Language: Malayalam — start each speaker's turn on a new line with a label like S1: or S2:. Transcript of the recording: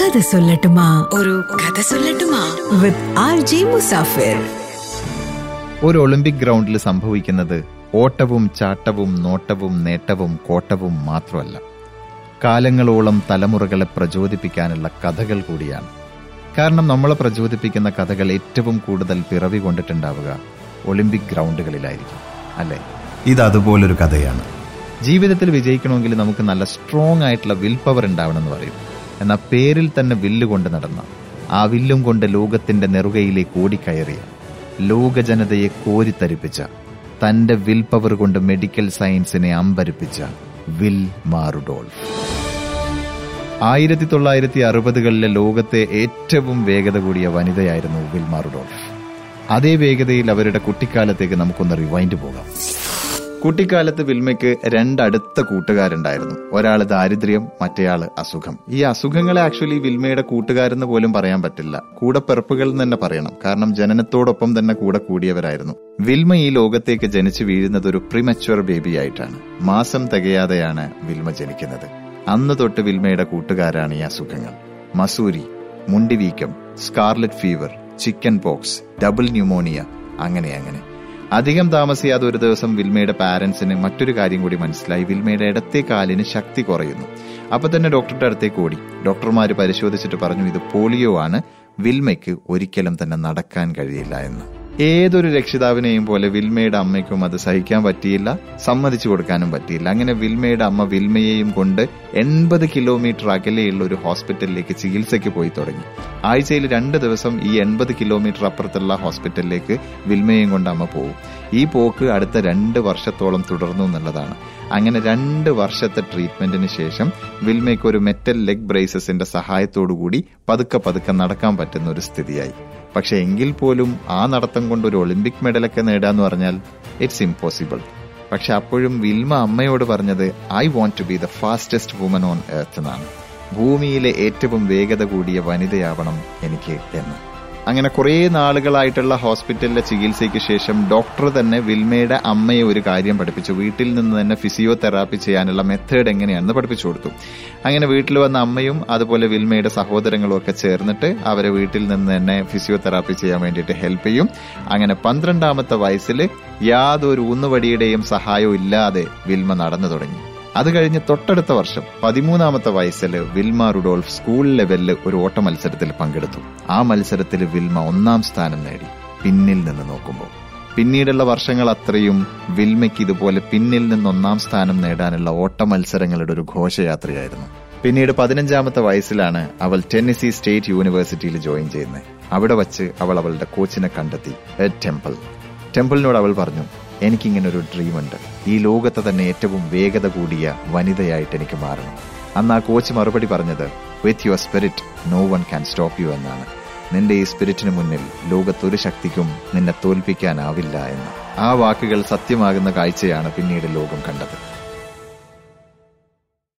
S1: കഥ സൊല്ലട്ടുമാ.
S2: ഒരു കഥ സൊല്ലട്ടുമാ.
S1: With R G Musafir.
S3: ഒരു ഒളിമ്പിക് ഗ്രൗണ്ടിൽ സംഭവിക്കുന്നത് ഓട്ടവും ചാട്ടവും നോട്ടവും നേട്ടവും കോട്ടവും മാത്രമല്ല. കാലങ്ങളോളം തലമുറകളെ പ്രചോദിപ്പിക്കാനുള്ള കഥകൾ കൂടിയാണ്. കാരണം നമ്മളെ പ്രചോദിപ്പിക്കുന്ന കഥകൾ ഏറ്റവും കൂടുതൽ പിറവി കൊണ്ടിട്ടുണ്ടാവുക ഒളിമ്പിക് ഗ്രൗണ്ടുകളിലായിരിക്കും അല്ലേ?
S4: ഇത് അതുപോലൊരു കഥയാണ്.
S3: ജീവിതത്തിൽ വിജയിക്കണമെങ്കിൽ നമുക്ക് നല്ല സ്ട്രോങ് ആയിട്ടുള്ള വിൽ പവർ ഉണ്ടാവണം എന്ന് പറയും. എന്നാൽ പേരിൽ തന്നെ വില്ല് കൊണ്ട് നടന്ന ആ വില്ലും കൊണ്ട് ലോകത്തിന്റെ നെറുകയിലേക്ക് ഓടിക്കയറിയ ലോക ജനതയെ കോരിത്തരിപ്പിച്ച തന്റെ വിൽ പവർ കൊണ്ട് മെഡിക്കൽ സയൻസിനെ അമ്പരിപ്പിച്ച വിൽ മാറുഡോൾഫ്. ആയിരത്തി തൊള്ളായിരത്തി അറുപതുകളിലെ ലോകത്തെ ഏറ്റവും വേഗത കൂടിയ വനിതയായിരുന്നു വിൽ മാറുഡോൾ അതേ വേഗതയിൽ അവരുടെ കുട്ടിക്കാലത്തേക്ക് നമുക്കൊന്ന് റിവൈൻഡ് പോകാം. കുട്ടിക്കാലത്ത് വിൽമയ്ക്ക് രണ്ടടുത്ത കൂട്ടുകാരുണ്ടായിരുന്നു. ഒരാൾ ദാരിദ്ര്യം മറ്റേയാൾ അസുഖം. ഈ അസുഖങ്ങളെ ആക്ച്വലി വിൽമയുടെ കൂട്ടുകാരെന്ന് പോലും പറയാൻ പറ്റില്ല. കൂടെ പിറപ്പുകൾ എന്ന് തന്നെ പറയണം. കാരണം ജനനത്തോടൊപ്പം തന്നെ കൂടെ കൂടിയവരായിരുന്നു. വിൽമ ഈ ലോകത്തേക്ക് ജനിച്ചു വീഴുന്നത് ഒരു പ്രിമച്വർ ബേബി ആയിട്ടാണ്. മാസം തികയാതെയാണ് വിൽമ ജനിക്കുന്നത്. അന്ന് തൊട്ട് വിൽമയുടെ കൂട്ടുകാരാണ് ഈ അസുഖങ്ങൾ. മസൂരി മുണ്ടിവീക്കം scarlet fever chickenpox double pneumonia അങ്ങനെ അങ്ങനെ. അധികം താമസിയാതെ ഒരു ദിവസം വിൽമയുടെ പാരന്റ്സിന് മറ്റൊരു കാര്യം കൂടി മനസ്സിലായി. വിൽമയുടെ ഇടത്തെ കാലിന് ശക്തി കുറയുന്നു. അപ്പൊ തന്നെ ഡോക്ടറുടെ അടുത്തേക്ക് ഓടി. ഡോക്ടർമാർ പരിശോധിച്ചിട്ട് പറഞ്ഞു ഇത് പോളിയോ ആണ്. വിൽമയ്ക്ക് ഒരിക്കലും തന്നെ നടക്കാൻ കഴിയില്ല എന്ന്. ഏതൊരു രക്ഷിതാവിനെയും പോലെ വിൽമയുടെ അമ്മയ്ക്കും അത് സഹിക്കാൻ പറ്റിയില്ല സമ്മതിച്ചു കൊടുക്കാനും പറ്റിയില്ല. അങ്ങനെ വിൽമയുടെ അമ്മ വിൽമയെയും കൊണ്ട് എൺപത് കിലോമീറ്റർ അകലെയുള്ള ഒരു ഹോസ്പിറ്റലിലേക്ക് ചികിത്സയ്ക്ക് പോയി തുടങ്ങി. ആഴ്ചയിൽ രണ്ട് ദിവസം ഈ എൺപത് കിലോമീറ്റർ അപ്പുറത്തുള്ള ഹോസ്പിറ്റലിലേക്ക് വിൽമയെയും കൊണ്ട് അമ്മ പോകും ഈ പോക്ക് അടുത്ത രണ്ട് വർഷത്തോളം തുടർന്നു എന്നുള്ളതാണ്. അങ്ങനെ രണ്ട് വർഷത്തെ ട്രീറ്റ്മെന്റിന് ശേഷം വിൽമയ്ക്ക് ഒരു മെറ്റൽ ലെഗ് ബ്രേസസിന്റെ സഹായത്തോടുകൂടി പതുക്കെ പതുക്കെ നടക്കാൻ പറ്റുന്ന ഒരു സ്ഥിതിയായി. പക്ഷെ എങ്കിൽ പോലും ആ നടത്തം കൊണ്ട് ഒരു ഒളിമ്പിക് മെഡലൊക്കെ നേടാന്ന് പറഞ്ഞാൽ ഇറ്റ്സ് ഇമ്പോസിബിൾ പക്ഷെ അപ്പോഴും വിൽമ അമ്മയോട് പറഞ്ഞത് I want to be the fastest woman on earth എന്നാണ്. ഭൂമിയിലെ ഏറ്റവും വേഗത കൂടിയ വനിതയാവണം എനിക്ക് എന്ന്. അങ്ങനെ കുറേ നാളുകളായിട്ടുള്ള ഹോസ്പിറ്റലിലെ ചികിത്സയ്ക്ക് ശേഷം ഡോക്ടർ തന്നെ വിൽമയുടെ അമ്മയെ ഒരു കാര്യം പഠിപ്പിച്ചു. വീട്ടിൽ നിന്ന് തന്നെ ഫിസിയോതെറാപ്പി ചെയ്യാനുള്ള മെത്തേഡ് എങ്ങനെയാണെന്ന് പഠിപ്പിച്ചു കൊടുത്തു. അങ്ങനെ വീട്ടിൽ വന്ന അമ്മയും അതുപോലെ വിൽമയുടെ സഹോദരങ്ങളും ഒക്കെ ചേർന്നിട്ട് അവരെ വീട്ടിൽ നിന്ന് തന്നെ ഫിസിയോതെറാപ്പി ചെയ്യാൻ വേണ്ടിയിട്ട് ഹെൽപ്പ് ചെയ്യും. അങ്ങനെ പന്ത്രണ്ടാമത്തെ വയസ്സിൽ യാതൊരു ഊന്നുവടിയുടെയും സഹായവും ഇല്ലാതെ വിൽമ നടന്നു തുടങ്ങി. അത് കഴിഞ്ഞ് തൊട്ടടുത്ത വർഷം പതിമൂന്നാമത്തെ വയസ്സിൽ വിൽമ റുഡോൾഫ് സ്കൂൾ ലെവലിൽ ഒരു ഓട്ട മത്സരത്തിൽ പങ്കെടുത്തു. ആ മത്സരത്തിൽ വിൽമ ഒന്നാം സ്ഥാനം നേടി പിന്നിൽ നിന്ന് നോക്കുമ്പോൾ. പിന്നീടുള്ള വർഷങ്ങൾ അത്രയും വിൽമയ്ക്ക് ഇതുപോലെ പിന്നിൽ നിന്ന് ഒന്നാം സ്ഥാനം നേടാനുള്ള ഓട്ട മത്സരങ്ങളുടെ ഒരു ഘോഷയാത്രയായിരുന്നു. പിന്നീട് പതിനഞ്ചാമത്തെ വയസ്സിലാണ് അവൾ ടെന്നസി സ്റ്റേറ്റ് യൂണിവേഴ്സിറ്റിയിൽ ജോയിൻ ചെയ്യുന്നത്. അവിടെ വച്ച് അവൾ അവളുടെ കോച്ചിനെ കണ്ടെത്തി ടെമ്പിൾ. ടെമ്പിളിനോട് അവൾ പറഞ്ഞു എനിക്കിങ്ങനെ ഒരു ഡ്രീമുണ്ട് ഈ ലോകത്തെ തന്നെ ഏറ്റവും വേഗത കൂടിയ വനിതയായിട്ട് എനിക്ക് മാറണം. അന്ന് ആ കോച്ച് മറുപടി പറഞ്ഞത് with your spirit no one can stop you എന്നാണ്. നിന്റെ ഈ സ്പിരിറ്റിന് മുന്നിൽ ലോകത്തൊരു ശക്തിക്കും നിന്നെ തോൽപ്പിക്കാനാവില്ല എന്ന്. ആ വാക്കുകൾ സത്യമാകുന്ന കാഴ്ചയാണ് പിന്നീട് ലോകം കണ്ടത്.